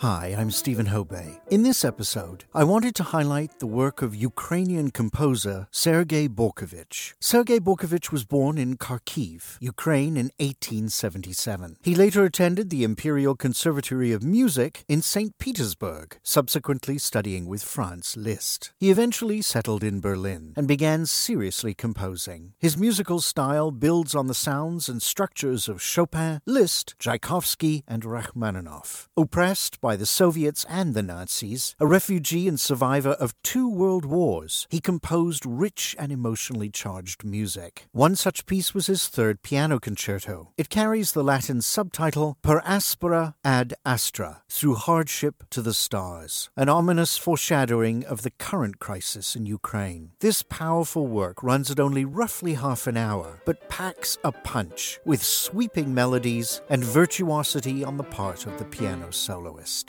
Hi, I'm Steven Hobey. In this episode, I wanted to highlight the work of Ukrainian composer Sergei Bortkiewicz. Sergei Bortkiewicz was born in Kharkiv, Ukraine in 1877. He later attended the Imperial Conservatory of Music in St. Petersburg, subsequently studying with Franz Liszt. He eventually settled in Berlin and began seriously composing. His musical style builds on the sounds and structures of Chopin, Liszt, Tchaikovsky, and Rachmaninoff. Oppressed by the Soviets and the Nazis, a refugee and survivor of two world wars, he composed rich and emotionally charged music. One such piece was his third piano concerto. It carries the Latin subtitle Per aspera ad astra, through hardship to the stars, an ominous foreshadowing of the current crisis in Ukraine. This powerful work runs at only roughly half an hour, but packs a punch with sweeping melodies and virtuosity on the part of the piano soloist.